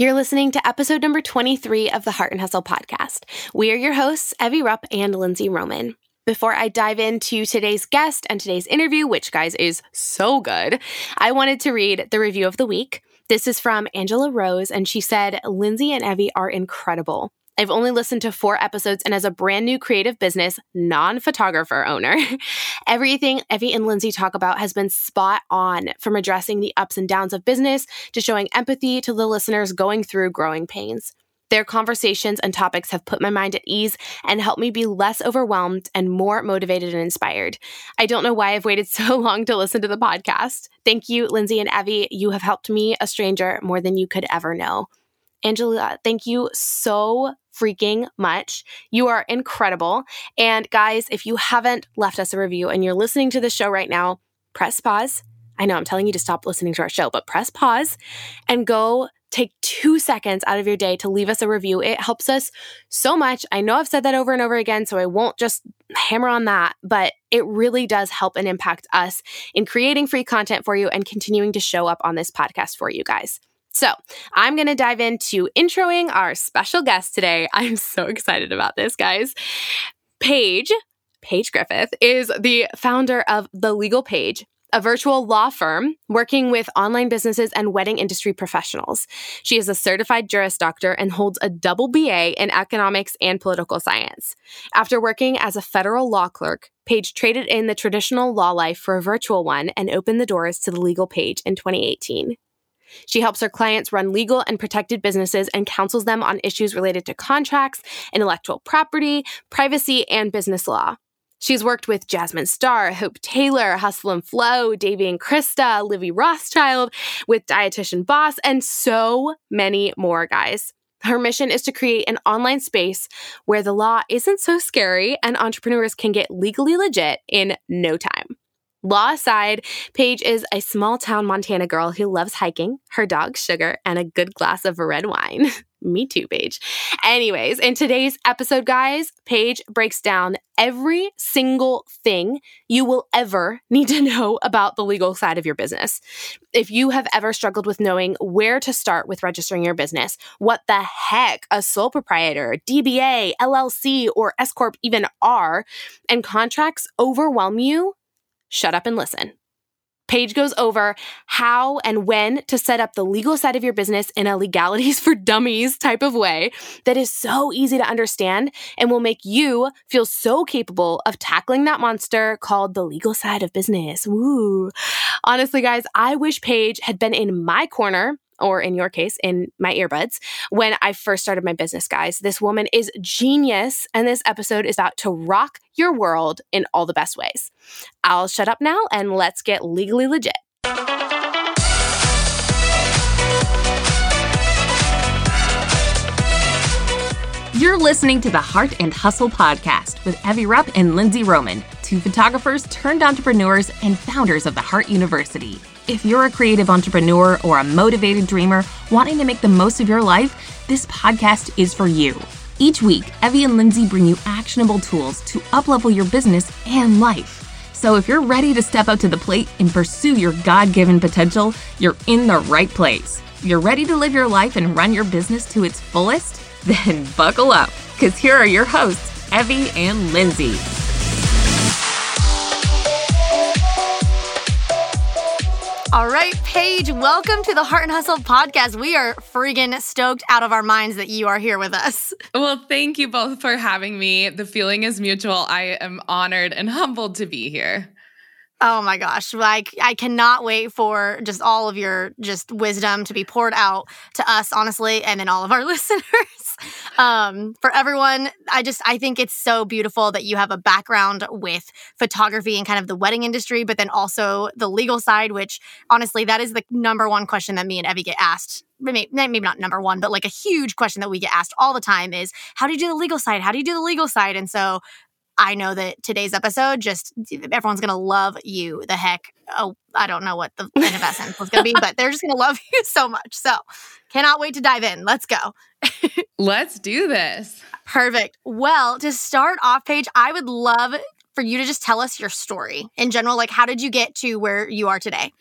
You're listening to episode number 23 of the Heart and Hustle podcast. We are your hosts, Evie Rupp and Lindsay Roman. Before I dive into today's guest and today's interview, which, guys, is so good, I wanted to read the review of the week. This is from Angela Rose, and she said, Lindsay and Evie are incredible. I've only listened to four episodes, and as a brand new creative business, non photographer owner, everything Evie and Lindsay talk about has been spot on from addressing the ups and downs of business to showing empathy to the listeners going through growing pains. Their conversations and topics have put my mind at ease and helped me be less overwhelmed and more motivated and inspired. I don't know why I've waited so long to listen to the podcast. Thank you, Lindsay and Evie. You have helped me, a stranger, more than you could ever know. Angela, thank you so freaking much. You are incredible. And guys, if you haven't left us a review and you're listening to the show right now, press pause. I know I'm telling you to stop listening to our show, but press pause and go take two seconds out of your day to leave us a review. It helps us so much. I know I've said that over and over again, so I won't just hammer on that, but it really does help and impact us in creating free content for you and continuing to show up on this podcast for you guys. So, I'm going to dive into introing our special guest today. I'm so excited about this, guys. Paige, Paige Griffith, is the founder of The Legal Paige, a virtual law firm working with online businesses and wedding industry professionals. She is a certified Juris Doctor and holds a double BA in economics and political science. After working as a federal law clerk, Paige traded in the traditional law life for a virtual one and opened the doors to the Legal Paige in 2018. She helps her clients run legal and protected businesses and counsels them on issues related to contracts, intellectual property, privacy, and business law. She's worked with Jasmine Star, Hope Taylor, Hustle and Flow, Davy and Krista, Livy Rothschild, with Dietitian Boss, and so many more, guys. Her mission is to create an online space where the law isn't so scary and entrepreneurs can get legally legit in no time. Law aside, Paige is a small town Montana girl who loves hiking, her dog Sugar, and a good glass of red wine. Me too, Paige. Anyways, in today's episode, guys, Paige breaks down every single thing you will ever need to know about the legal side of your business. If you have ever struggled with knowing where to start with registering your business, what the heck a sole proprietor, DBA, LLC, or S Corp even are, and contracts overwhelm you, shut up and listen. Paige goes over how and when to set up the legal side of your business in a legalities for dummies type of way that is so easy to understand and will make you feel so capable of tackling that monster called the legal side of business. Woo. Honestly, guys, I wish Paige had been in my corner or in your case, in my earbuds, when I first started my business, guys. This woman is genius, and this episode is about to rock your world in all the best ways. I'll shut up now and let's get legally legit. You're listening to the Heart and Hustle podcast with Evie Rupp and Lindsay Roman, photographers turned entrepreneurs and founders of the Heart University. If you're a creative entrepreneur or a motivated dreamer wanting to make the most of your life, this podcast is for you. Each week, Evie and Lindsay bring you actionable tools to uplevel your business and life. So if you're ready to step up to the plate and pursue your God given potential, you're in the right place. You're ready to live your life and run your business to its fullest? Then buckle up, because here are your hosts, Evie and Lindsay. All right, Paige, welcome to the Heart and Hustle podcast. We are freaking stoked out of our minds that you are here with us. Well, thank you both for having me. The feeling is mutual. I am honored and humbled to be here. Oh my gosh. Like I cannot wait for just all of your just wisdom to be poured out to us honestly and then all of our listeners. Um for everyone, I just I think it's so beautiful that you have a background with photography and kind of the wedding industry but then also the legal side which honestly that is the number one question that me and Evie get asked maybe, maybe not number one, but like a huge question that we get asked all the time is how do you do the legal side? How do you do the legal side? And so I know that today's episode, just everyone's gonna love you. The heck, oh, I don't know what the end of that sentence was gonna be, but they're just gonna love you so much. So, cannot wait to dive in. Let's go. Let's do this. Perfect. Well, to start off, Paige, I would love for you to just tell us your story in general. Like, how did you get to where you are today?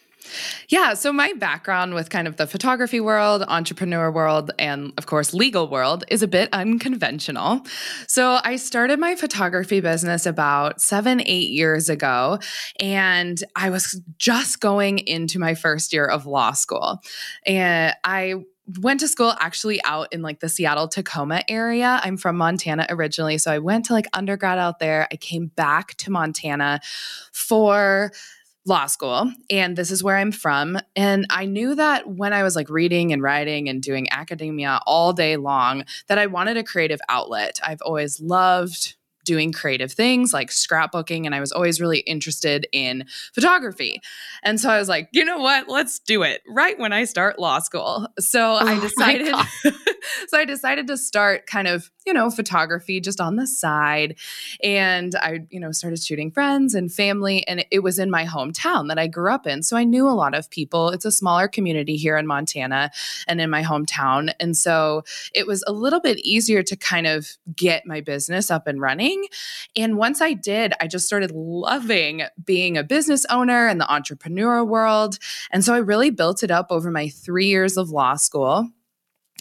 Yeah. So, my background with kind of the photography world, entrepreneur world, and of course, legal world is a bit unconventional. So, I started my photography business about seven, eight years ago, and I was just going into my first year of law school. And I went to school actually out in like the Seattle Tacoma area. I'm from Montana originally. So I went to like undergrad out there. I came back to Montana for law school and this is where I'm from and I knew that when I was like reading and writing and doing academia all day long that I wanted a creative outlet. I've always loved doing creative things like scrapbooking and I was always really interested in photography. And so I was like, you know what? Let's do it right when I start law school. So oh I decided so I decided to start kind of, you know, photography just on the side and I, you know, started shooting friends and family and it was in my hometown that I grew up in. So I knew a lot of people. It's a smaller community here in Montana and in my hometown. And so it was a little bit easier to kind of get my business up and running and once I did, I just started loving being a business owner in the entrepreneur world. And so I really built it up over my three years of law school.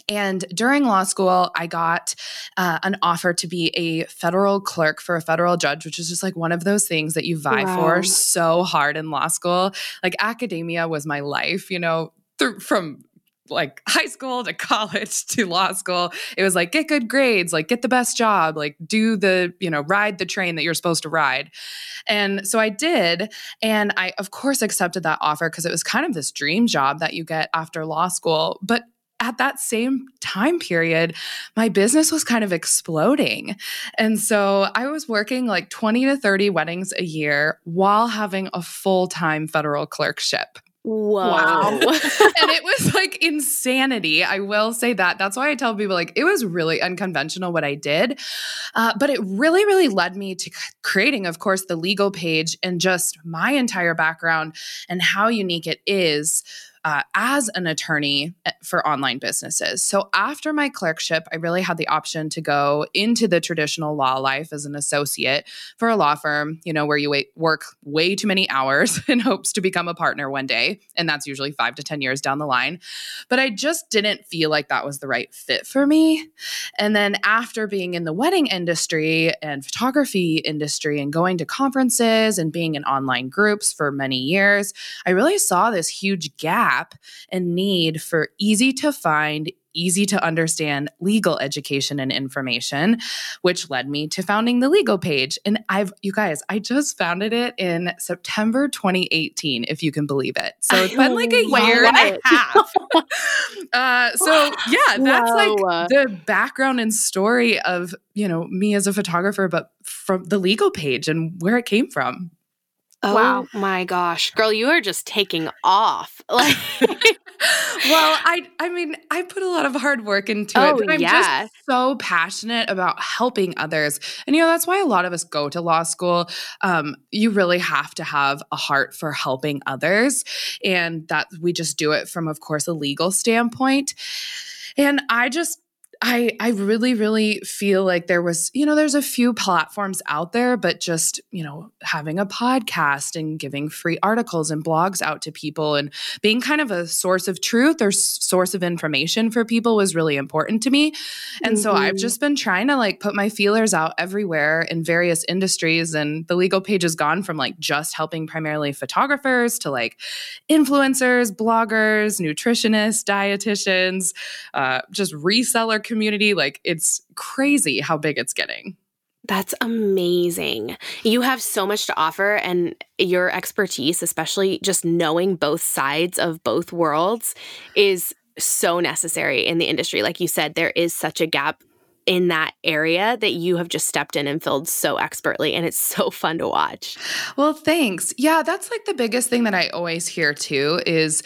And during law school, I got uh, an offer to be a federal clerk for a federal judge, which is just like one of those things that you vie wow. for so hard in law school. Like academia was my life, you know, th- from like high school to college to law school it was like get good grades like get the best job like do the you know ride the train that you're supposed to ride and so i did and i of course accepted that offer because it was kind of this dream job that you get after law school but at that same time period, my business was kind of exploding. And so I was working like 20 to 30 weddings a year while having a full time federal clerkship. Whoa. Wow. and it was like insanity. I will say that. That's why I tell people like it was really unconventional what I did. Uh, but it really, really led me to creating, of course, the Legal Paige and just my entire background and how unique it is uh, as an attorney eh, for online businesses. So after my clerkship, I really had the option to go into the traditional law life as an associate for a law firm, you know, where you wait, work way too many hours in hopes to become a partner one day. And that's usually five to 10 years down the line. But I just didn't feel like that was the right fit for me. And then after being in the wedding industry and photography industry and going to conferences and being in online groups for many years, I really saw this huge gap gap and need for easy to find, easy to understand legal education and information, which led me to founding the Legal Paige. And I've, you guys, I just founded it in September 2018, if you can believe it. So it's been like a year and a half. uh, so yeah, that's Whoa. like the background and story of, you know, me as a photographer, but from the Legal Paige and where it came from. Oh wow. my gosh. Girl, you are just taking off. Like Well, I I mean, I put a lot of hard work into it, oh, but I'm yeah. just so passionate about helping others. And you know, that's why a lot of us go to law school. Um, you really have to have a heart for helping others. And that we just do it from, of course, a legal standpoint. And I just I I really really feel like there was you know there's a few platforms out there but just you know having a podcast and giving free articles and blogs out to people and being kind of a source of truth or source of information for people was really important to me and mm-hmm. so I've mm-hmm. just been trying to like put my feelers out everywhere in various industries and the Legal Paige has gone from like just helping primarily photographers to like influencers bloggers nutritionists dietitians uh, just reseller community. Like it's crazy how big it's getting. That's amazing. You have so much to offer, and your expertise, especially just knowing both sides of both worlds, is so necessary in the industry. Like you said, there is such a gap in that area that you have just stepped in and filled so expertly and it's so fun to watch. Well, thanks. Yeah, that's like the biggest thing that I always hear too is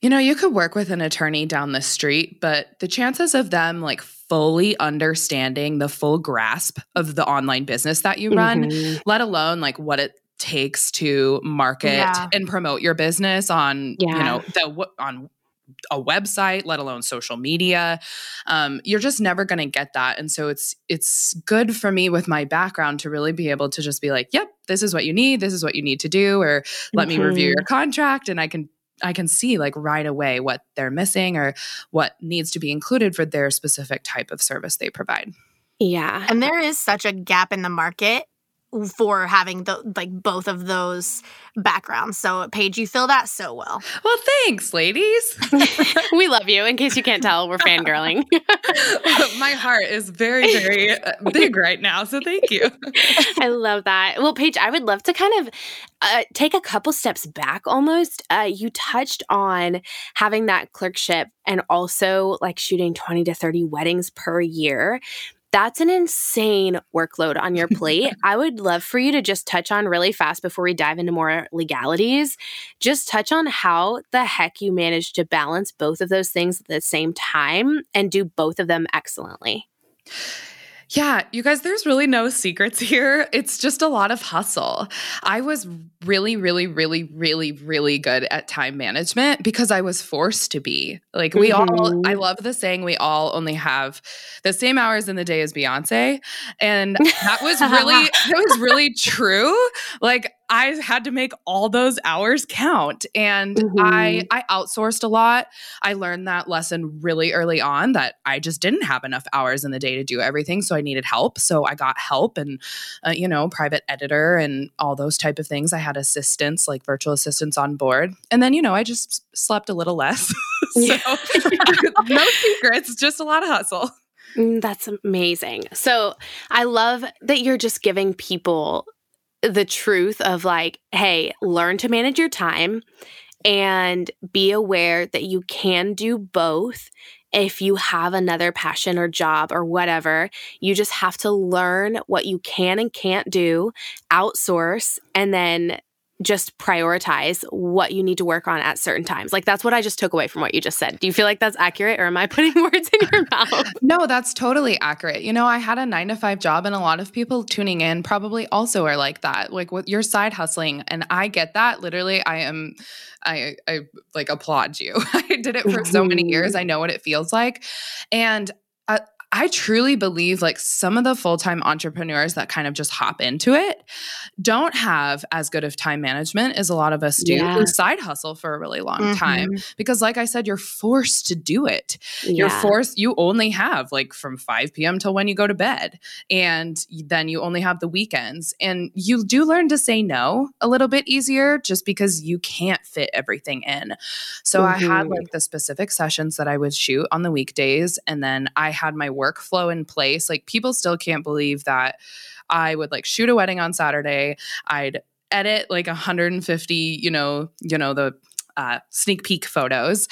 you know, you could work with an attorney down the street, but the chances of them like fully understanding the full grasp of the online business that you run, mm-hmm. let alone like what it takes to market yeah. and promote your business on, yeah. you know, the on a website let alone social media um, you're just never going to get that and so it's it's good for me with my background to really be able to just be like yep this is what you need this is what you need to do or let mm-hmm. me review your mm-hmm. contract and i can I can see like right away what they're missing or what needs to be included for their specific type of service they provide. Yeah. And there is such a gap in the market for having the like both of those backgrounds. So Paige, you fill that so well. Well, thanks, ladies. we love you. In case you can't tell, we're fangirling. My heart is very, very uh, big right now. So thank you. I love that. Well, Paige, I would love to kind of uh, take a couple steps back almost. Uh, you touched on having that clerkship and also like shooting 20 to 30 weddings per year that's an insane workload on your plate. I would love for you to just touch on really fast before we dive into more legalities. Just touch on how the heck you manage to balance both of those things at the same time and do both of them excellently. Yeah, you guys, there's really no secrets here. It's just a lot of hustle. I was really, really, really, really, really good at time management because I was forced to be. Like, we mm-hmm. all, I mm-hmm. love the saying, we all only have the same hours in the day as Beyonce. And that was really, that was really true. Like, I had to make all those hours count and mm-hmm. I I outsourced a lot. I learned that lesson really early on that I just didn't have enough hours in the day to do everything so I needed help. So I got help and uh, you know, private editor and all those type of things. I had assistants like virtual assistants on board. And then you know, I just slept a little less. so no secrets, just a lot of hustle. Mm, that's amazing. So I love that you're just giving people the truth of like, hey, learn to manage your time and be aware that you can do both if you have another passion or job or whatever. You just have to learn what you can and can't do, outsource, and then just prioritize what you need to work on at certain times. Like that's what I just took away from what you just said. Do you feel like that's accurate or am I putting words in your mouth? No, that's totally accurate. You know, I had a 9 to 5 job and a lot of people tuning in probably also are like that. Like with your side hustling and I get that. Literally, I am I I like applaud you. I did it for so many years. Mm-hmm. I know what it feels like. And uh, I truly believe like some of the full time entrepreneurs that kind of just hop into it don't have as good of time management as a lot of us do yeah. who side hustle for a really long mm-hmm. time. Because, like I said, you're forced to do it. Yeah. You're forced, you only have like from 5 p.m. till when you go to bed. And then you only have the weekends. And you do learn to say no a little bit easier just because you can't fit everything in. So, mm-hmm. I had mm-hmm. like the specific sessions that I would shoot on the weekdays. And then I had my workflow in place. Like people still can't believe that I would like shoot a wedding on Saturday. I'd edit like 150, you know, you know, the uh, sneak peek photos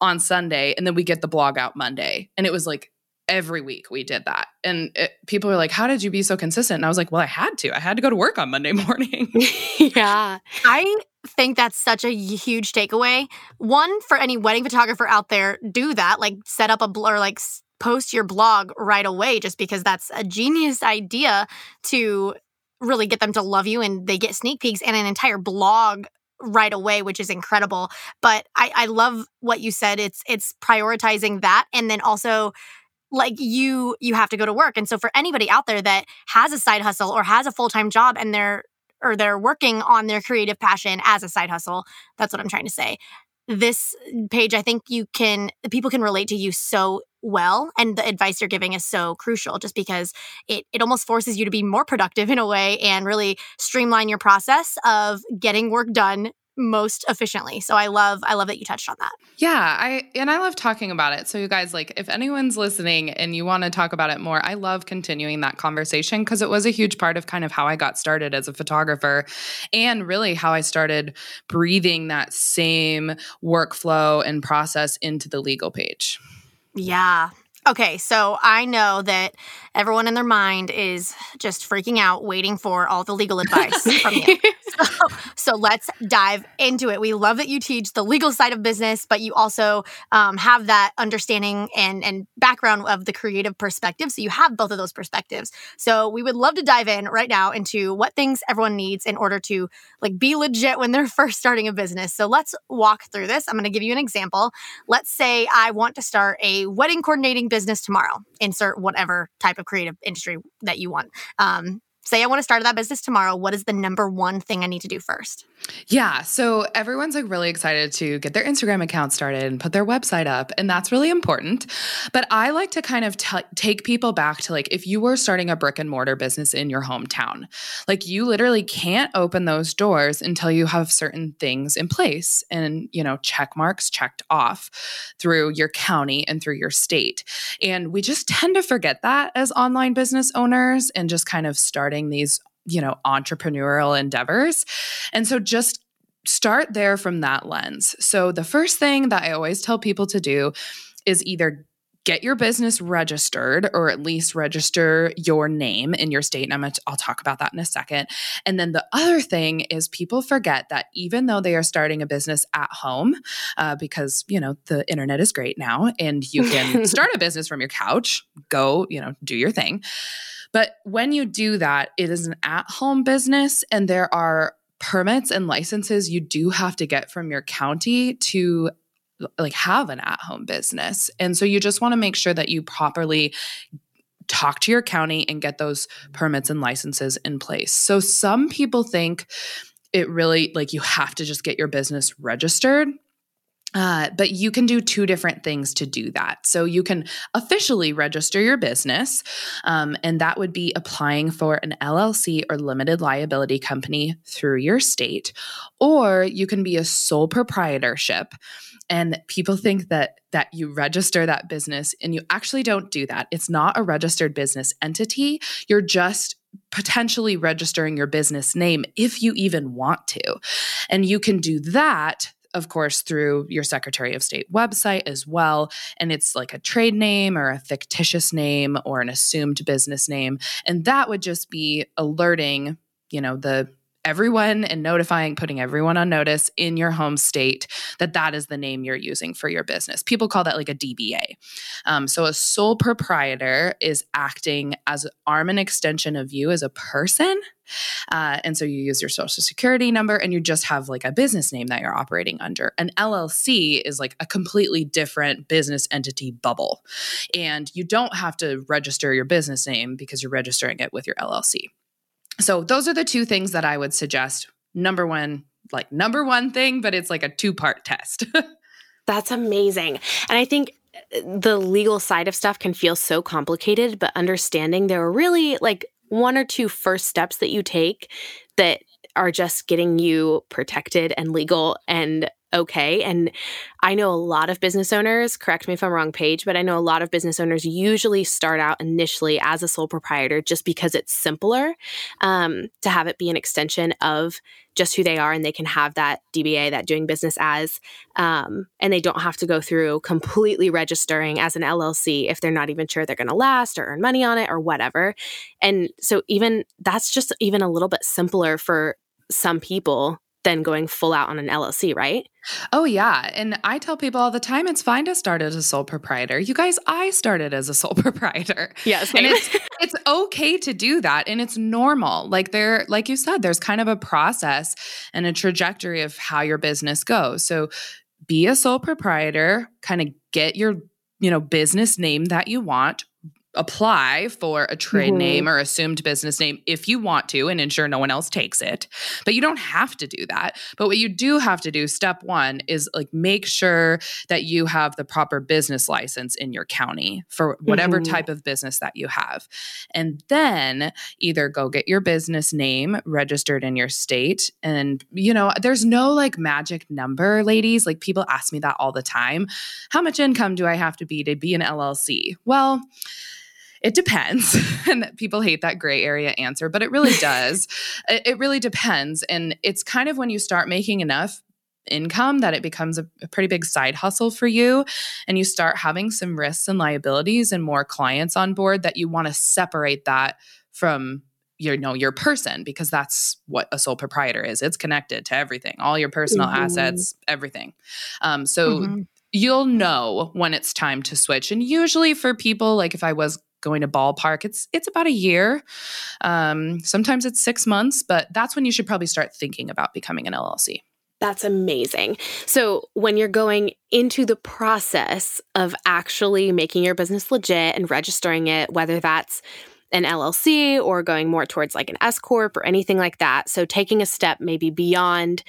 on Sunday, and then we get the blog out Monday. And it was like every week we did that. And it, people were like, How did you be so consistent? And I was like, Well, I had to. I had to go to work on Monday morning. yeah. I think that's such a huge takeaway. One, for any wedding photographer out there, do that. Like set up a blur, like post your blog right away just because that's a genius idea to really get them to love you and they get sneak peeks and an entire blog right away which is incredible. But I, I love what you said. It's it's prioritizing that and then also like you you have to go to work. And so for anybody out there that has a side hustle or has a full-time job and they're or they're working on their creative passion as a side hustle that's what i'm trying to say this uh, Paige, i think you can people can relate to you so well and the advice you're giving is so crucial just because it it almost forces you to be more productive in a way and really streamline your process of getting work done most efficiently. So I love I love that you touched on that. Yeah, I and I love talking about it. So you guys like if anyone's listening and you want to talk about it more, I love continuing that conversation because it was a huge part of kind of how I got started as a photographer and really how I started breathing that same workflow and process into the Legal Paige. Yeah. Okay, so I know that everyone in their mind is just freaking out, waiting for all the legal advice from you. So, so, let's dive into it. We love that you teach the legal side of business, but you also um, have that understanding and, and background of the creative perspective. So you have both of those perspectives. So we would love to dive in right now into what things everyone needs in order to like be legit when they're first starting a business. So let's walk through this. I'm going to give you an example. Let's say I want to start a wedding coordinating business tomorrow. Insert whatever type of creative industry that you want. Um, say I want to start that business tomorrow, what is the number one thing I need to do first? Yeah. So everyone's like really excited to get their Instagram account started and put their website up. And that's really important. But I like to kind of t- take people back to like if you were starting a brick and mortar business in your hometown, like you literally can't open those doors until you have certain things in place and, you know, check marks checked off through your county and through your state. And we just tend to forget that as online business owners and just kind of starting these you know, entrepreneurial endeavors. And so just start there from that lens. So the first thing that I always tell people to do is either get your business registered or at least register your name in your state and I'm gonna, I'll talk about that in a second. And then the other thing is people forget that even though they are starting a business at home uh, because you know the internet is great now and you can start a business from your couch, go, you know, do your thing. But when you do that, it is an at home business and there are permits and licenses you do have to get from your county to like have an at home business. And so you just want to make sure that you properly talk to your county and get those permits and licenses in place. So some people think it really like you have to just get your business registered uh, but you can do two different things to do that. So you can officially register your business, um, and that would be applying for an LLC or limited liability company through your state, or you can be a sole proprietorship. And people think that that you register that business, and you actually don't do that. It's not a registered business entity. You're just potentially registering your business name if you even want to. And you can do that of course, through your Secretary of State website as well. And it's like a trade name or a fictitious name or an assumed business name. And that would just be alerting, you know, the everyone and notifying, putting everyone on notice in your home state that that is the name you're using for your business. People call that like a DBA. Um, so a sole proprietor is acting as an arm and extension of you as a person. Uh, and so you use your social security number and you just have like a business name that you're operating under. An LLC is like a completely different business entity bubble. And you don't have to register your business name because you're registering it with your LLC. So those are the two things that I would suggest. Number one, like number one thing, but it's like a two part test. That's amazing. And I think uh, the legal side of stuff can feel so complicated, but understanding there are really like one or two first steps that you take that are just getting you protected and legal and okay. And I know a lot of business owners, correct me if I'm wrong, Paige, but I know a lot of business owners usually start out initially as a sole proprietor just because it's simpler um, to have it be an extension of just who they are and they can have that DBA, that doing business as, um, and they don't have to go through completely registering as an LLC if they're not even sure they're going to last or earn money on it or whatever. And so, even that's just even a little bit simpler for some people than going full out on an LLC, right? Oh, yeah. And I tell people all the time it's fine to start as a sole proprietor. You guys, I started as a sole proprietor. Yes. And it's, it's okay to do that. And it's normal. Like there, like you said, there's kind of a process and a trajectory of how your business goes. So be a sole proprietor, kind of get your, you know, business name that you want, apply for a trade mm-hmm. name or assumed business name if you want to and ensure no one else takes it. But you don't have to do that. But what you do have to do, step one, is like make sure that you have the proper business license in your county for whatever mm-hmm. type of business that you have. And then either go get your business name registered in your state. And, you know, there's no like magic number, ladies. Like people ask me that all the time. How much income do I have to be to be an LLC? Well, it depends. and people hate that gray area answer, but it really does. it, really depends. And it's kind of when you start making enough income that it becomes a, a, pretty big side hustle for you and you start having some risks and liabilities and more clients on board that you want to separate that from your you know your person because that's what a sole proprietor is it's connected to everything all your personal mm-hmm. assets everything um, so mm-hmm. you'll know when it's time to switch and usually for people like if i was going to ballpark it's it's about a year um, sometimes it's six months but that's when you should probably start thinking about becoming an llc that's amazing. So, when you're going into the process of actually making your business legit and registering it, whether that's an LLC or going more towards like an S Corp or anything like that. So taking a step maybe beyond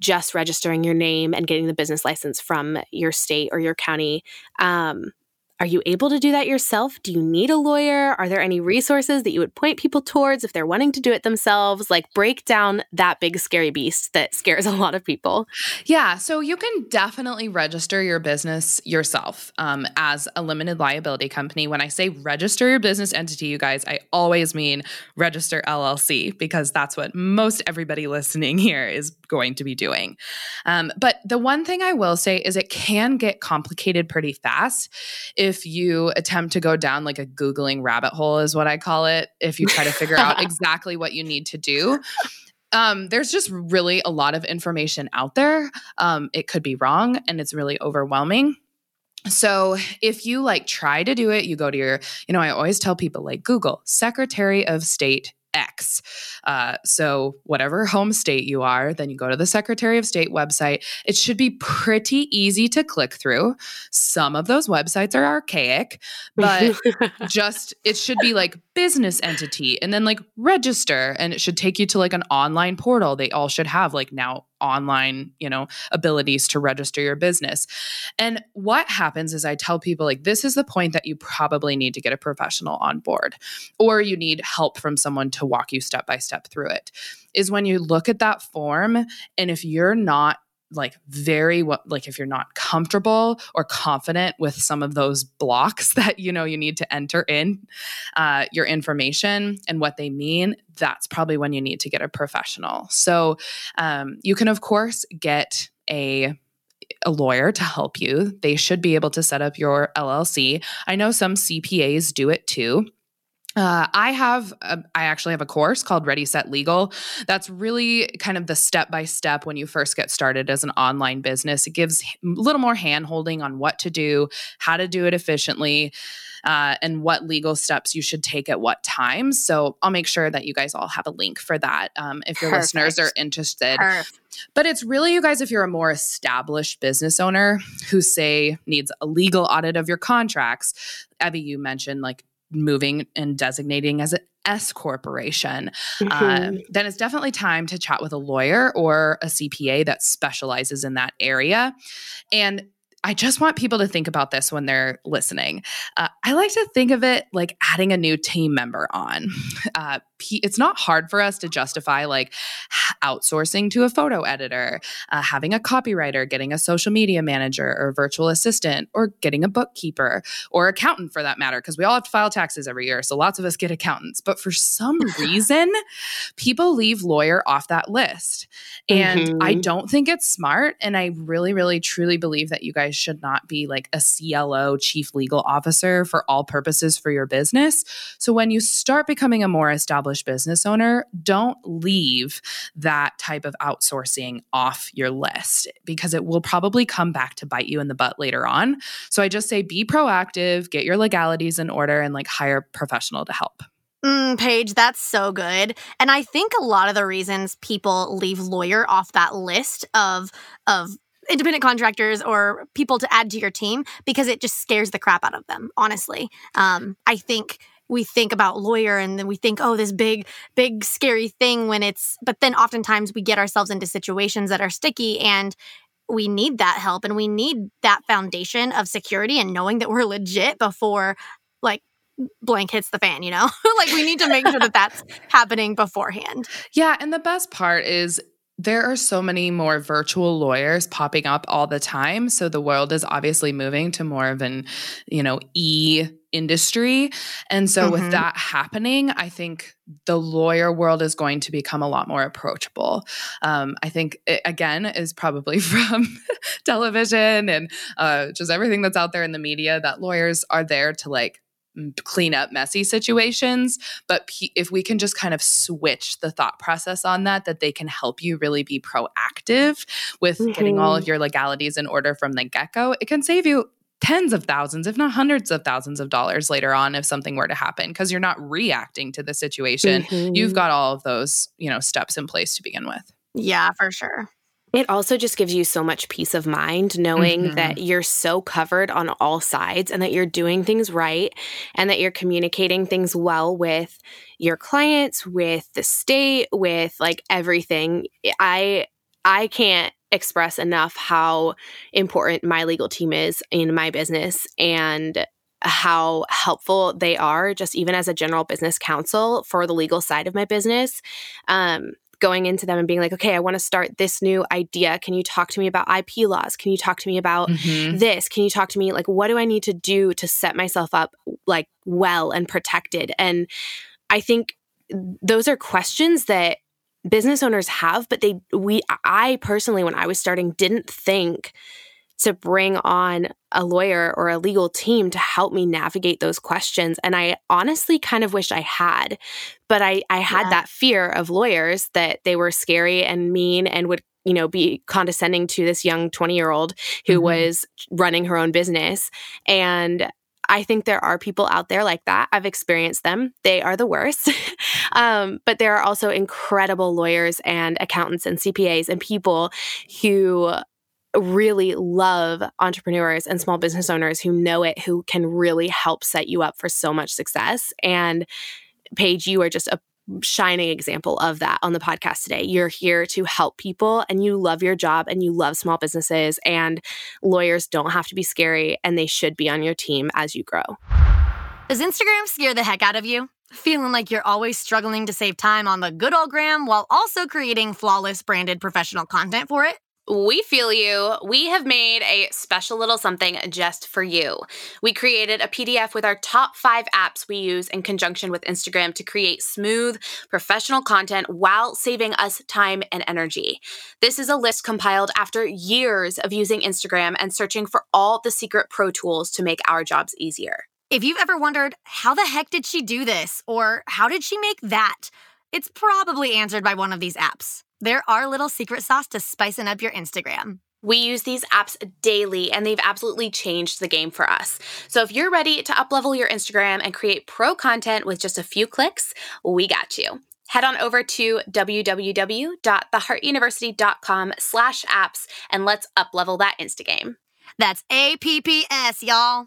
just registering your name and getting the business license from your state or your county. Um, are you able to do that yourself? Do you need a lawyer? Are there any resources that you would point people towards if they're wanting to do it themselves? Like, break down that big scary beast that scares a lot of people. Yeah, so you can definitely register your business yourself um, as a limited liability company. When I say register your business entity, you guys, I always mean register LLC because that's what most everybody listening here is going to be doing. Um, but the one thing I will say is it can get complicated pretty fast if you attempt to go down like a Googling rabbit hole, is what I call it, if you try to figure out exactly what you need to do. Um, there's just really a lot of information out there. Um, it could be wrong and it's really overwhelming. So if you like try to do it, you go to your, you know, I always tell people like Google Secretary of State X. Uh, so, whatever home state you are, then you go to the Secretary of State website. It should be pretty easy to click through. Some of those websites are archaic, but just it should be like business entity and then like register, and it should take you to like an online portal. They all should have like now online, you know, abilities to register your business. And what happens is I tell people like this is the point that you probably need to get a professional on board or you need help from someone to walk you step by step through it. Is when you look at that form and if you're not like very what like if you're not comfortable or confident with some of those blocks that you know you need to enter in uh, your information and what they mean that's probably when you need to get a professional so um, you can of course get a a lawyer to help you. They should be able to set up your LLC. I know some CPAs do it too. Uh, I have, a, I actually have a course called Ready Set Legal. That's really kind of the step by step when you first get started as an online business. It gives a little more hand holding on what to do, how to do it efficiently, uh, and what legal steps you should take at what times. So I'll make sure that you guys all have a link for that um, if your Perfect. listeners are interested. Perfect. But it's really, you guys, if you're a more established business owner who say needs a legal audit of your contracts, Evie, you mentioned like moving and designating as an S corporation, uh, mm-hmm. then it's definitely time to chat with a lawyer or a CPA that specializes in that area. And I just want people to think about this when they're listening. Uh, I like to think of it like adding a new team member on. Uh, it's not hard for us to justify like outsourcing to a photo editor, uh, having a copywriter, getting a social media manager or virtual assistant, or getting a bookkeeper or accountant for that matter, because we all have to file taxes every year. So lots of us get accountants. But for some reason, people leave lawyer off that list. And mm-hmm. I don't think it's smart. And I really, really, truly believe that you guys should not be like a CLO, chief legal officer for all purposes for your business. So when you start becoming a more established business owner, don't leave that type of outsourcing off your list because it will probably come back to bite you in the butt later on. So I just say be proactive, get your legalities in order, and like hire a professional to help. Mm, Paige, that's so good. And I think a lot of the reasons people leave lawyer off that list of of independent contractors or people to add to your team because it just scares the crap out of them honestly um, i think we think about lawyer and then we think oh this big big scary thing when it's but then oftentimes we get ourselves into situations that are sticky and we need that help and we need that foundation of security and knowing that we're legit before like blank hits the fan, you know? like we need to make sure that that's happening beforehand. Yeah. And the best part is there are so many more virtual lawyers popping up all the time. So the world is obviously moving to more of an, you know, e industry. And so mm-hmm. with that happening, I think the lawyer world is going to become a lot more approachable. Um, I think it, again is probably from television and uh, just everything that's out there in the media that lawyers are there to like clean up messy situations but if we can just kind of switch the thought process on that that they can help you really be proactive with mm-hmm. getting all of mm-hmm. your legalities in order from the get-go it can save you tens of thousands if not hundreds of thousands of dollars later on if something were to happen because you're not reacting to the situation mm-hmm. you've got all of those you know steps in place to begin with yeah for sure It also just gives you so much peace of mind knowing Mhm. that you're so covered on all sides and that you're doing things right and that you're communicating things well with your clients, with the state, with like everything. I I can't express enough how important my legal team is in my business and how helpful they are just even as a general business counsel for the legal side of my business. Um going into them and being like, okay, I want to start this new idea. Can you talk to me about IP laws? Can you talk to me about Mhm. this? Can you talk to me like what do I need to do to set myself up like well and protected? And I think those are questions that business owners have, but they we I personally when I was starting didn't think to bring on a lawyer or a legal team to help me navigate those questions. And I honestly kind of wish I had, but I, I had Yeah. that fear of lawyers that they were scary and mean and would, you know, be condescending to this young 20 year old who Mhm. was running her own business. And I think there are people out there like that. I've experienced them. They are the worst. um, but there are also incredible lawyers and accountants and CPAs and people who really love entrepreneurs and small business owners who know it, who can really help set you up for so much success. And Paige, you are just a shining example of that on the podcast today. You're here to help people and you love your job and you love small businesses and lawyers don't have to be scary and they should be on your team as you grow. Does Instagram scare the heck out of you? Feeling like you're always struggling to save time on the good old gram while also creating flawless branded professional content for it? We feel you. We have made a special little something just for you. We created a PDF with our top five apps we use in conjunction with Instagram to create smooth, professional content while saving us time and energy. This is a list compiled after years of using Instagram and searching for all the secret pro tools to make our jobs easier. If you've ever wondered, how the heck did she do this? Or how did she make that? It's probably answered by one of these apps. They're our little secret sauce to spicing up your Instagram. We use these apps daily and they've absolutely changed the game for us. So if you're ready to uplevel your Instagram and create pro content with just a few clicks, we got you. Head on over to www.theheartuniversity.com slash apps and let's uplevel that Instagame. That's APPS, y'all.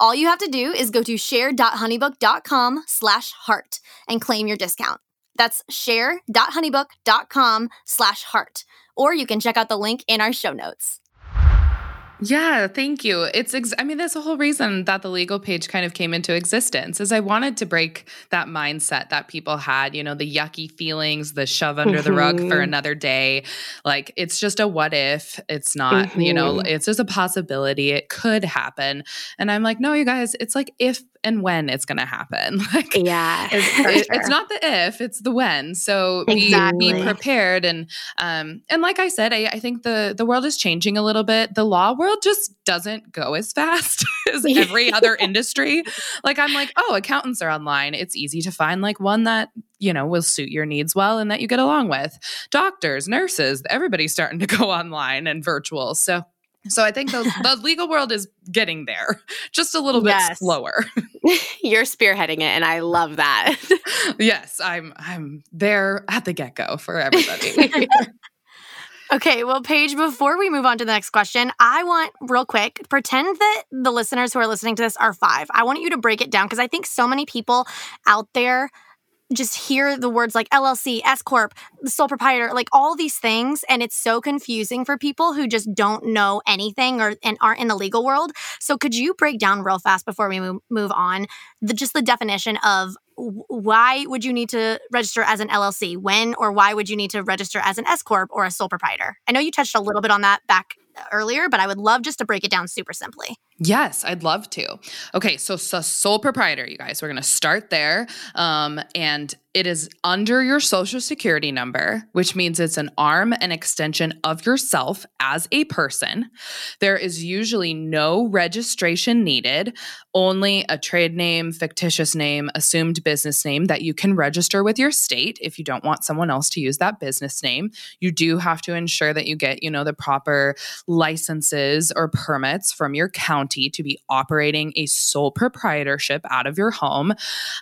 All you have to do is go to share.honeybook.com slash heart and claim your discount. That's share.honeybook.com slash heart. Or you can check out the link in our show notes. Yeah, thank you. It's ex- I mean that's the whole reason that the Legal Paige kind of came into existence is I wanted to break that mindset that people had, you know, the yucky feelings, the shove under the rug for Mhm. another day. Like it's just a what if, it's not, you know, Mhm. it's just a possibility it could happen. And I'm like, no, you guys, it's like if and when it's going to happen. Like Yeah. it's, it- sure. it's not the if, it's the when. So be, be prepared. And um, and like I said, I, I think the the world is changing a little bit. The law world just doesn't go as fast as every other industry. Like I'm like, oh, accountants are online. It's easy to find like one that you know will suit your needs well and that you get along with. Doctors, nurses, everybody's starting to go online and virtual. So So I think the, the legal world is getting there, just a little bit Yes. slower. You're spearheading it, and I love that. yes, I'm I'm there at the get go for everybody. Okay, well, Paige, before we move on to the next question, I want real quick pretend that the listeners who are listening to this are five. I want you to break it down because I think so many people out there just hear the words like LLC, S Corp, sole proprietor, like all these things, and it's so confusing for people who just don't know anything or and aren't in the legal world. So, could you break down real fast before we move, on the just the definition of why would you need to register as an LLC? When or why would you need to register as an S corp or a sole proprietor? I know you touched a little bit on that back uh, earlier, but I would love just to break it down super simply. Yes, I'd love to. Okay, so, so sole proprietor, you guys. We're going to start there. Um, and it is under your social security number, which means it's an arm and extension of yourself as a person. There is usually no registration needed, only a trade name, fictitious name, assumed business name that you can register with your state if you don't want someone else to use that business name. You do have to ensure that you get, you know, the proper licenses or permits from your county to be operating a sole proprietorship out of your home.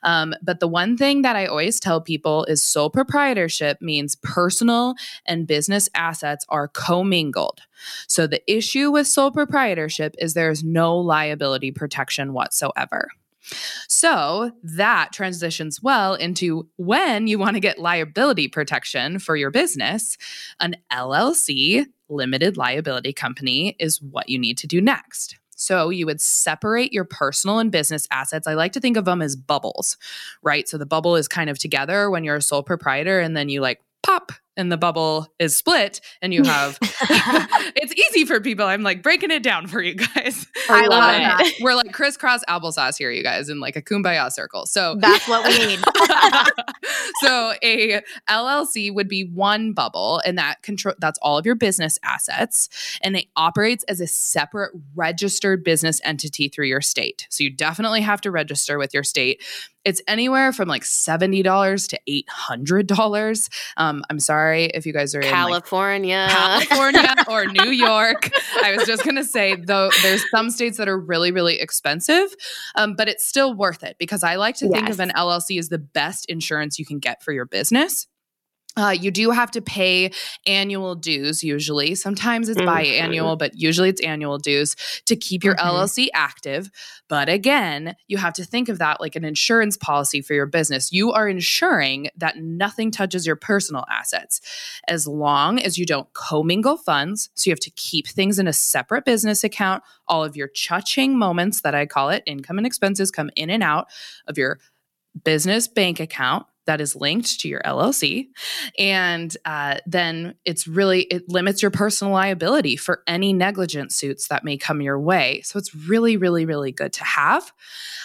Um, but the one thing that I always tell people is sole proprietorship means personal and business assets are commingled. So the issue with sole proprietorship is there's no liability protection whatsoever. So that transitions well into when you want to get liability protection for your business, an LLC, limited liability company, is what you need to do next. So you would separate your personal and business assets. I like to think of them as bubbles, right? So the bubble is kind of together when you're a sole proprietor, and then you like pop and the bubble is split and you have it's easy for people i'm like breaking it down for you guys I love Um, that. we're like crisscross applesauce here you guys in like a kumbaya circle so That's what we need. so a LLC would be one bubble and that control that's all of your business assets and it operates as a separate registered business entity through your state. So you definitely have to register with your state. It's anywhere from like $70 to $800. Um, I'm sorry if you guys are in like, California. California or New York. I was just going to say, though, there's some states that are really, really expensive, um, but it's still worth it because I like to think of an LLC as the best insurance you can get for your business. Uh, you do have to pay annual dues usually. Sometimes it's Mhm. biannual, but usually it's annual dues to keep your Mhm. LLC active. But again, you have to think of that like an insurance policy for your business. You are ensuring that nothing touches your personal assets as long as you don't commingle funds. So you have to keep things in a separate business account. All of your cha-ching moments that I call it, income and expenses, come in and out of your business bank account that is linked to your LLC. And uh, then it's really, it limits your personal liability for any negligent suits that may come your way. So it's really, really, really good to have.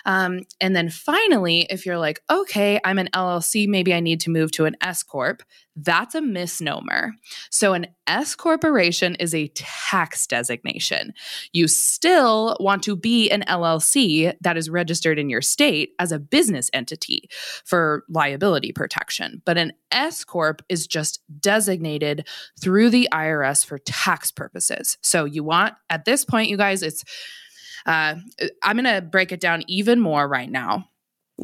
Um, and then finally, if you're like, okay, I'm an LLC, maybe I need to move to an S Corp, that's a misnomer. So an S Corporation is a tax designation. You still want to be an LLC that is registered in your state as a business entity for liability protection. But an S Corp is just designated through the IRS for tax purposes. So you want, at this point, you guys, it's, uh, I'm going to break it down even more right now.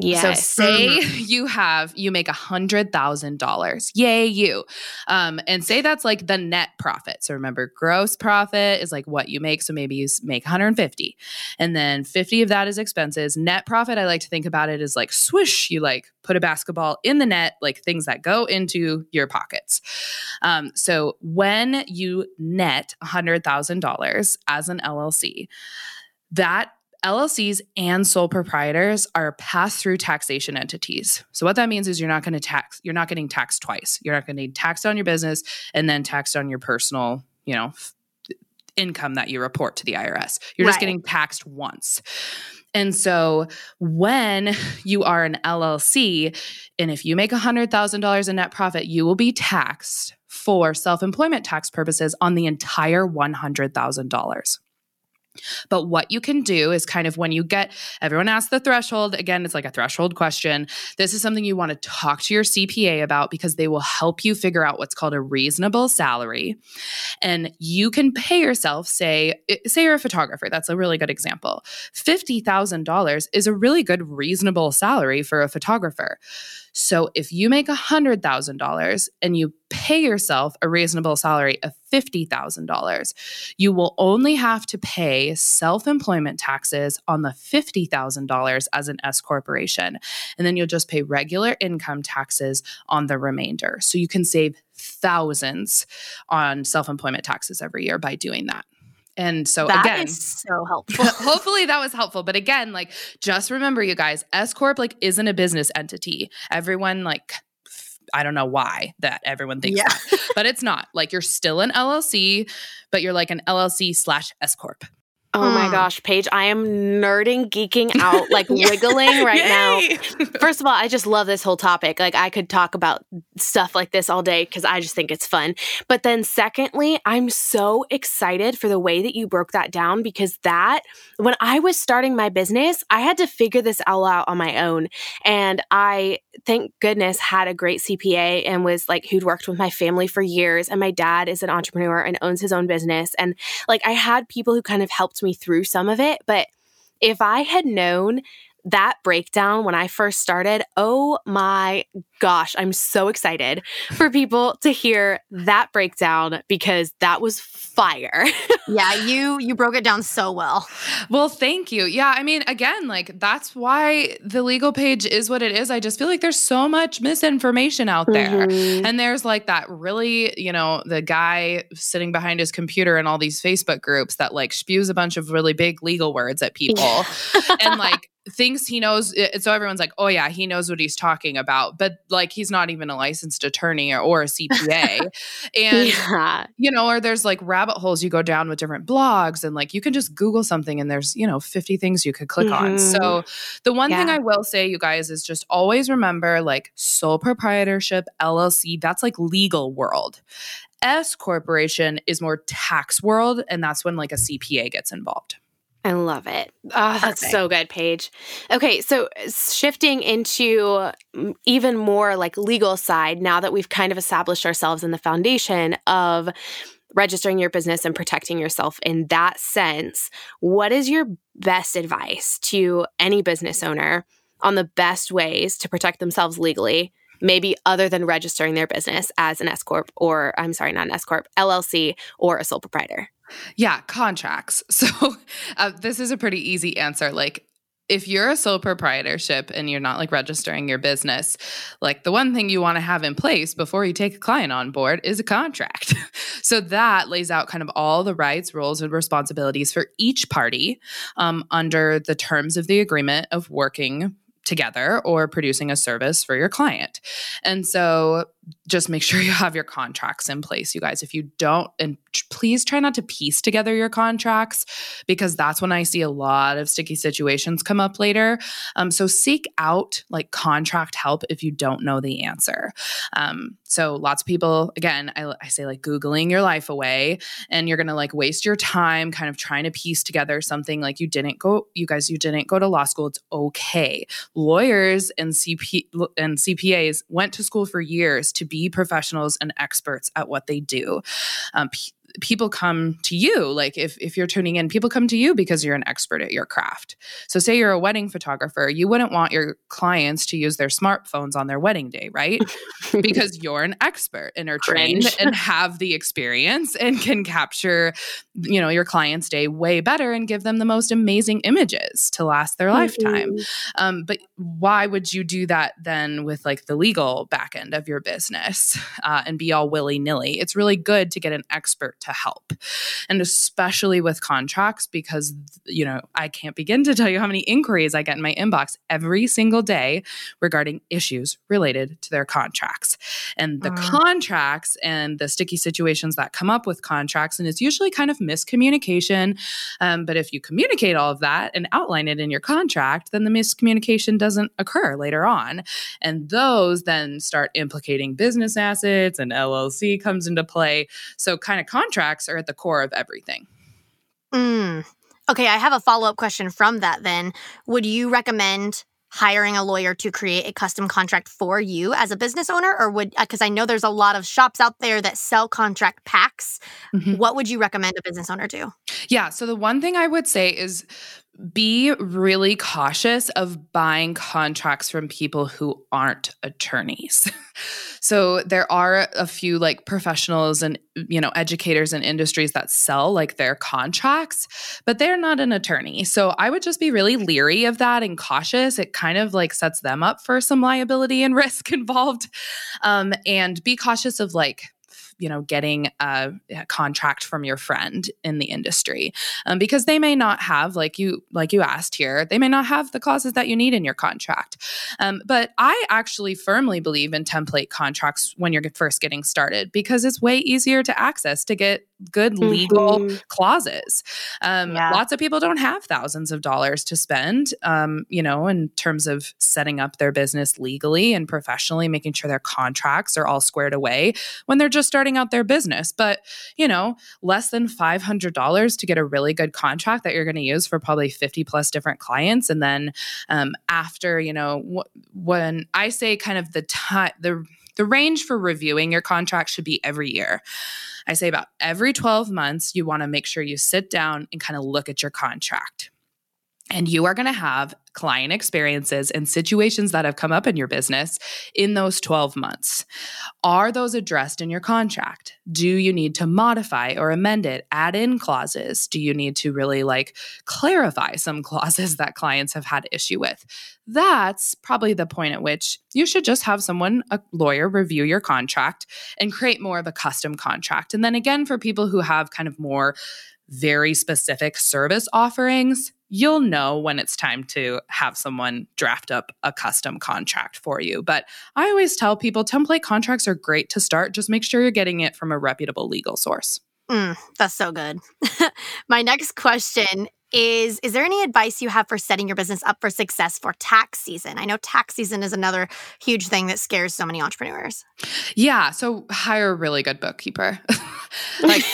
Yes. So say you have you make a hundred thousand dollars. Yay, you. Um, and say that's like the net profit. So remember, gross profit is like what you make. So maybe you make 150. And then 50 of that is expenses. Net profit, I like to think about it as like swish. you like put a basketball in the net, like things that go into your pockets. Um, so when you net a $100,000 as an LLC, that LLCs and sole proprietors are pass through taxation entities. So what that means is you're not going to tax you're not getting taxed twice. You're not going to need taxed on your business and then taxed on your personal, you know, f- income that you report to the IRS. You're just getting taxed once. And so when you are an LLC and if you make $100,000 in net profit, you will be taxed for self-employment tax purposes on the entire $100,000. But what you can do is kind of when you get everyone asks the threshold, again, it's like a threshold question. This is something you want to talk to your CPA about because they will help you figure out what's called a reasonable salary. And you can pay yourself, say, eh, say you're a photographer, that's a really good example. $50,000 is a really good, reasonable salary for a photographer. So if you make $100,000 and you pay yourself a reasonable salary of $50,000, you will only have to pay self employment taxes on the $50,000 as an S corporation. And then you'll just pay regular income taxes on the remainder. So you can save thousands on self employment taxes every year by doing that. And so that again, so helpful. hopefully that was helpful. But again, like just remember you guys, S Corp like isn't a business entity. Everyone like I don't know why that everyone thinks yeah. that, but it's not. Like you're still an LLC, but you're like an LLC slash S Corp. Oh my hmm. gosh, Paige, I am nerding, geeking out, like wiggling right now. First of all, I just love this whole topic. Like, I could talk about stuff like this all day because I just think it's fun. But then, secondly, I'm so excited for the way that you broke that down because that, when I was starting my business, I had to figure this all out on my own. And I, thank goodness, had a great CPA and was like, who'd worked with my family for years. And my dad is an entrepreneur and owns his own business. And like, I had people who kind of helped me through some of it. But if I had known that breakdown when I first started, oh my gosh, I'm so excited for people to hear that breakdown because that was fire. yeah, you you broke it down so well. Well, thank you. Yeah, I mean, again, like that's why the Legal Paige is what it is. I just feel like there's so much misinformation out there. Mm-hmm. And there's like that really, you know, the guy sitting behind his computer in all these Facebook groups that like spews a bunch of really big legal words at people. and like thinks he knows it, so everyone's like oh yeah he knows what he's talking about but like he's not even a licensed attorney or, or a cpa and yeah. you know or there's like rabbit holes you go down with different blogs and like you can just google something and there's you know 50 things you could click mm-hmm. on so the one yeah. thing i will say you guys is just always remember like sole proprietorship llc that's like legal world S corporation is more tax world, and that's when like a CPA gets involved. I love it. Oh, that's so good, Paige. Okay, so shifting into even more like legal side, now that we've kind of established ourselves in the foundation of registering your business and protecting yourself in that sense, what is your best advice to any business owner on the best ways to protect themselves legally? Maybe other than registering their business as an S Corp or I'm sorry, not an S Corp, LLC or a sole proprietor. Yeah, contracts. So uh, this is a pretty easy answer. Like, if you're a sole proprietorship and you're not like registering your business, like the one thing you want to have in place before you take a client on board is a contract. so that lays out kind of all the rights, roles, and responsibilities for each party um, under the terms of the agreement of working together or producing a service for your client. And so just make sure you have your contracts in place, you guys. If you don't, and please try not to piece together your contracts because that's when I see a lot of sticky situations come up later. Um, so seek out like contract help if you don't know the answer. Um, so lots of people, again, I, I say like Googling your life away and you're going to like waste your time kind of trying to piece together something like you didn't go, you guys, you didn't go to law school. It's okay. Lawyers and CP and CPAs went to school for years to be professionals and experts at what they do. Um, people come to you like if, if you're tuning in people come to you because you're an expert at your craft so say you're a wedding photographer you wouldn't want your clients to use their smartphones on their wedding day right because you're an expert and are trained Cringe. and have the experience and can capture you know your client's day way better and give them the most amazing images to last their mm-hmm. lifetime um, but why would you do that then with like the legal back end of your business uh, and be all willy-nilly it's really good to get an expert to help. And especially with contracts, because, you know, I can't begin to tell you how many inquiries I get in my inbox every single day regarding issues related to their contracts. And the uh. contracts and the sticky situations that come up with contracts, and it's usually kind of miscommunication. Um, but if you communicate all of that and outline it in your contract, then the miscommunication doesn't occur later on. And those then start implicating business assets and LLC comes into play. So, kind of contracts are at the core of everything. Mm. Okay, I have a follow up question from that then. Would you recommend hiring a lawyer to create a custom contract for you as a business owner or would because I know there's a lot of shops out there that sell contract packs. Mm-hmm. What would you recommend a business owner do? Yeah, so the one thing I would say is be really cautious of buying contracts from people who aren't attorneys. so there are a few like professionals and you know educators and industries that sell like their contracts, but they're not an attorney. So I would just be really leery of that and cautious. It kind of like sets them up for some liability and risk involved. Um, and be cautious of like you know getting a, a contract from your friend in the industry um, because they may not have like you like you asked here they may not have the clauses that you need in your contract. Um, but i actually firmly believe in template contracts when you're first getting started because it's way easier to access to get good legal mm-hmm. clauses. Um, yeah. Lots of people don't have thousands of dollars to spend, um, you know, in terms of setting up their business legally and professionally, making sure their contracts are all squared away when they're just starting out their business. But, you know, less than $500 to get a really good contract that you're going to use for probably 50 plus different clients. And then um, after, you know, wh- when I say kind of the time, the the range for reviewing your contract should be every year. I say about every 12 months, you want to make sure you sit down and kind of look at your contract. And you are going to have client experiences and situations that have come up in your business in those 12 months. Are those addressed in your contract? Do you need to modify or amend it, add in clauses? Do you need to really like clarify some clauses that clients have had issue with? That's probably the point at which you should just have someone, a lawyer, review your contract and create more of a custom contract. And then again, for people who have kind of more very specific service offerings, you'll know when it's time to have someone draft up a custom contract for you. But I always tell people template contracts are great to start. Just make sure you're getting it from a reputable legal source. Mm, that's so good. My next question is Is there any advice you have for setting your business up for success for tax season? I know tax season is another huge thing that scares so many entrepreneurs. Yeah. So hire a really good bookkeeper. like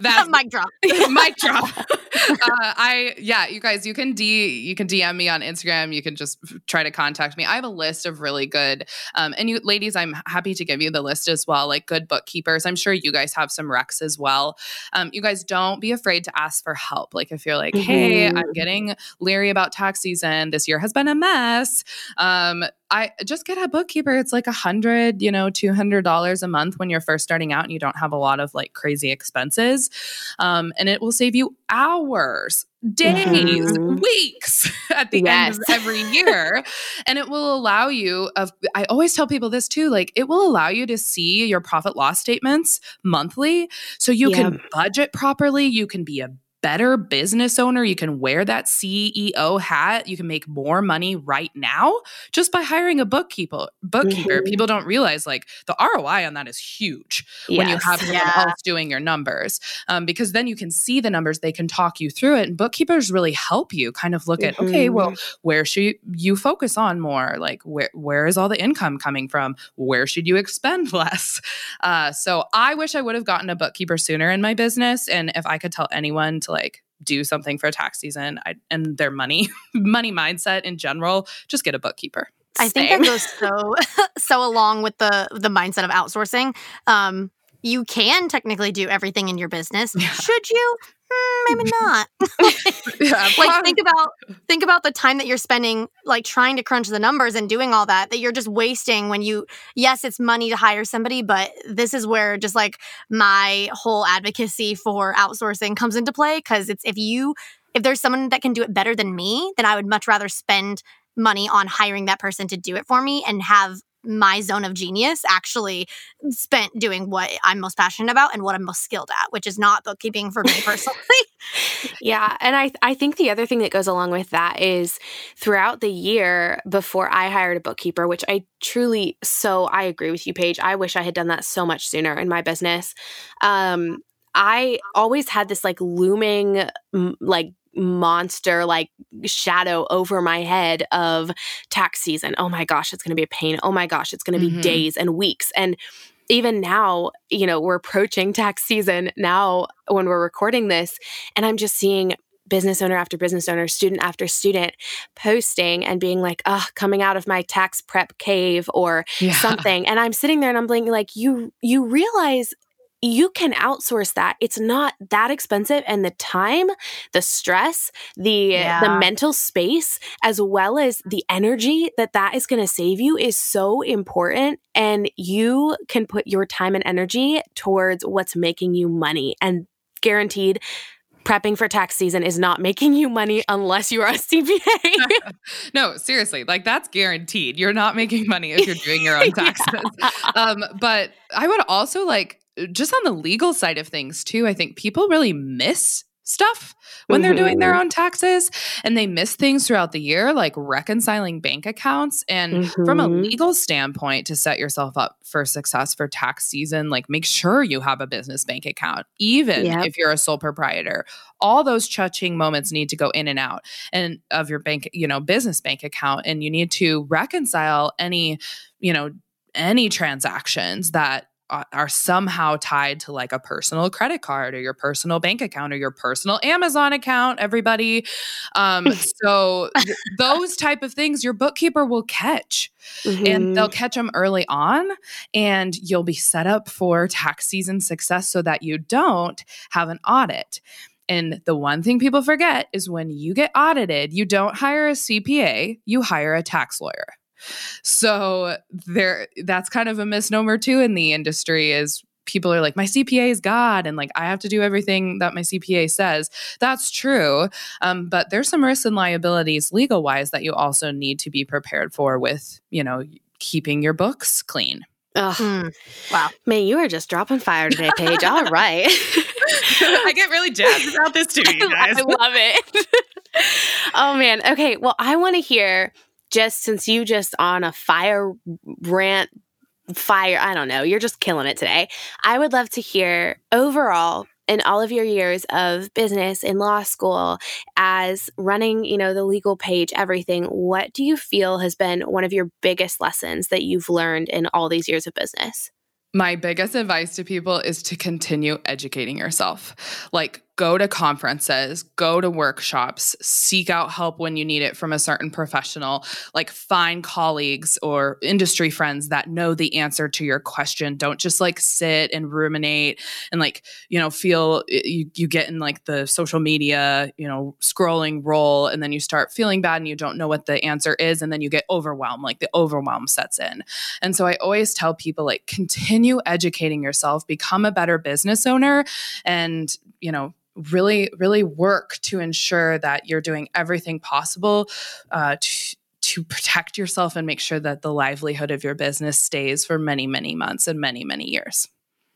that mic drop. mic drop. Uh, I yeah, you guys, you can d you can DM me on Instagram. You can just try to contact me. I have a list of really good, um, and you ladies, I'm happy to give you the list as well. Like good bookkeepers. I'm sure you guys have some recs as well. Um, you guys don't be afraid to ask for help. Like if you're like, mm-hmm. hey, I'm getting leery about tax season. This year has been a mess. Um, I just get a bookkeeper. It's like a hundred, you know, two hundred dollars a month when you're first starting out and you don't have a lot of like crazy expenses, um, and it will save you hours, days, mm-hmm. weeks at the yes. end of every year, and it will allow you. Of I always tell people this too. Like it will allow you to see your profit loss statements monthly, so you yeah. can budget properly. You can be a better business owner. You can wear that CEO hat. You can make more money right now just by hiring a bookkeeper. Bookkeeper. Mm-hmm. People don't realize like the ROI on that is huge yes. when you have someone yeah. else doing your numbers, um, because then you can see the numbers. They can talk you through it, and bookkeepers really help you kind of look mm-hmm. at okay, well, mm-hmm. where should you focus on more? Like where where is all the income coming from? Where should you expend less? Uh, so I wish I would have gotten a bookkeeper sooner in my business, and if I could tell anyone to like do something for tax season I, and their money money mindset in general just get a bookkeeper. I think that goes so so along with the the mindset of outsourcing. Um you can technically do everything in your business. Yeah. should you mm, maybe not. yeah, like think about think about the time that you're spending like trying to crunch the numbers and doing all that that you're just wasting when you yes, it's money to hire somebody, but this is where just like my whole advocacy for outsourcing comes into play cuz it's if you if there's someone that can do it better than me, then I would much rather spend money on hiring that person to do it for me and have my zone of genius actually spent doing what I'm most passionate about and what I'm most skilled at, which is not bookkeeping for me personally. yeah, and I I think the other thing that goes along with that is throughout the year before I hired a bookkeeper, which I truly so I agree with you, Paige. I wish I had done that so much sooner in my business. Um, I always had this like looming like monster like shadow over my head of tax season. Oh my gosh, it's going to be a pain. Oh my gosh, it's going to be mm-hmm. days and weeks. And even now, you know, we're approaching tax season now when we're recording this, and I'm just seeing business owner after business owner, student after student posting and being like, "Ah, oh, coming out of my tax prep cave or yeah. something." And I'm sitting there and I'm blinking like, "You you realize you can outsource that. It's not that expensive and the time, the stress, the yeah. the mental space as well as the energy that that is going to save you is so important and you can put your time and energy towards what's making you money and guaranteed prepping for tax season is not making you money unless you are a CPA. no, seriously, like that's guaranteed. You're not making money if you're doing your own taxes. yeah. um, but I would also like just on the legal side of things too, I think people really miss stuff when mm-hmm. they're doing their mm-hmm. own taxes and they miss things throughout the year like reconciling bank accounts and mm-hmm. from a mm-hmm. legal standpoint to set yourself up for success for tax season like make sure you have a business bank account even yep. if you're a sole proprietor all those cha-ching moments need to go in and out and of your bank you know business bank account and you need to reconcile any you know any transactions that are somehow tied to like a personal credit card or your personal bank account or your personal Amazon account everybody. Um, so th- those type of things your bookkeeper will catch mm-hmm. and they'll catch them early on and you'll be set up for tax season success so that you don't have an audit. And the one thing people forget is when you get audited you don't hire a CPA you hire a tax lawyer so there that's kind of a misnomer too in the industry is people are like my cpa is god and like i have to do everything that my cpa says that's true um, but there's some risks and liabilities legal wise that you also need to be prepared for with you know keeping your books clean Mm. Wow. Man, you are just dropping fire today, Paige. All right. I get really jazzed about this too, you guys. I love it. oh, man. Okay. Well, I want to hear just since you just on a fire rant fire i don't know you're just killing it today i would love to hear overall in all of your years of business in law school as running you know the Legal Paige everything what do you feel has been one of your biggest lessons that you've learned in all these years of business my biggest advice to people is to continue educating yourself. Like, go to conferences, go to workshops, seek out help when you need it from a certain professional, like find colleagues or industry friends that know the answer to your question. Don't just like sit and ruminate and like, you know, feel you, you get in like the social media, you know, scrolling role and then you start feeling bad and you don't know what the answer is and then you get overwhelmed, like the overwhelm sets in. And so I always tell people like continue educating yourself, become a better business owner and, you know, really, really work to ensure that you're doing everything possible uh, to, to protect yourself and make sure that the livelihood of your business stays for many, many months and many, many years.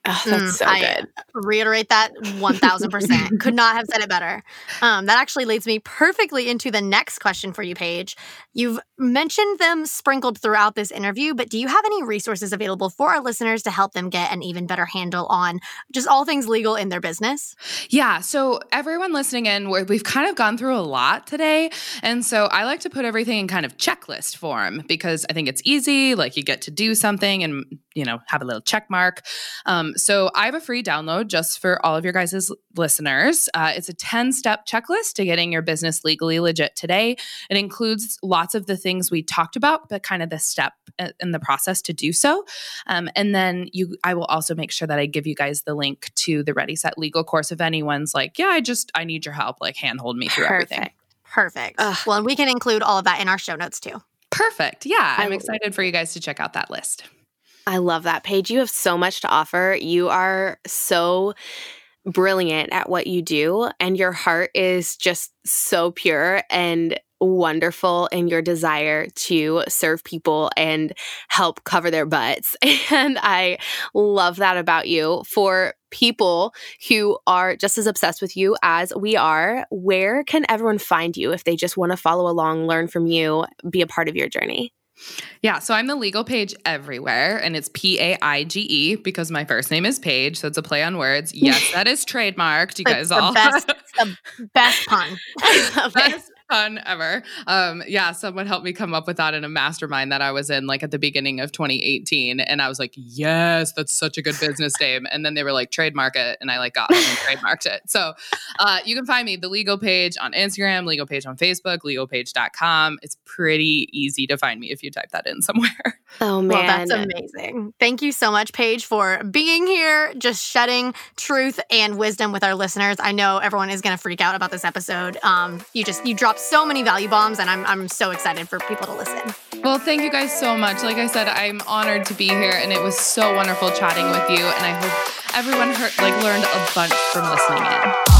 Oh, that's mm, so I good. Reiterate that 1000%. Could not have said it better. Um, that actually leads me perfectly into the next question for you, Paige. You've mentioned them sprinkled throughout this interview, but do you have any resources available for our listeners to help them get an even better handle on just all things legal in their business? Yeah. So, everyone listening in, we've kind of gone through a lot today. And so, I like to put everything in kind of checklist form because I think it's easy. Like, you get to do something and, you know, have a little check mark. Um, so I have a free download just for all of your guys' listeners. Uh, it's a 10 step checklist to getting your business legally legit today. It includes lots of the things we talked about, but kind of the step uh, in the process to do so. Um, and then you, I will also make sure that I give you guys the link to the Ready Set Legal course if anyone's like, yeah, I just, I need your help, like handhold me through Perfect. everything. Perfect. Ugh. Well, and we can include all of that in our show notes too. Perfect. Yeah, I'm excited for you guys to check out that list. I love that, Paige. You have so much to offer. You are so brilliant at what you do, and your heart is just so pure and wonderful in your desire to serve people and help cover their butts. And I love that about you. For people who are just as obsessed with you as we are, where can everyone find you if they just want to follow along, learn from you, be a part of your journey? Yeah, so I'm the Legal Paige everywhere, and it's P A I G E because my first name is Paige, so it's a play on words. Yes, that is trademarked. You guys the all best, the best pun. best fun ever. Um, yeah, someone helped me come up with that in a mastermind that I was in like at the beginning of 2018. And I was like, yes, that's such a good business name. And then they were like, trademark it. And I like got it and trademarked it. So uh, you can find me the Legal Paige on Instagram, Legal Paige on Facebook, legalpaige.com. It's pretty easy to find me if you type that in somewhere. Oh man. Well, that's amazing. Thank you so much, Paige, for being here, just shedding truth and wisdom with our listeners. I know everyone is going to freak out about this episode. Um, you just you dropped so many value bombs, and I'm I'm so excited for people to listen. Well, thank you guys so much. Like I said, I'm honored to be here, and it was so wonderful chatting with you. And I hope everyone heard, like learned a bunch from listening in.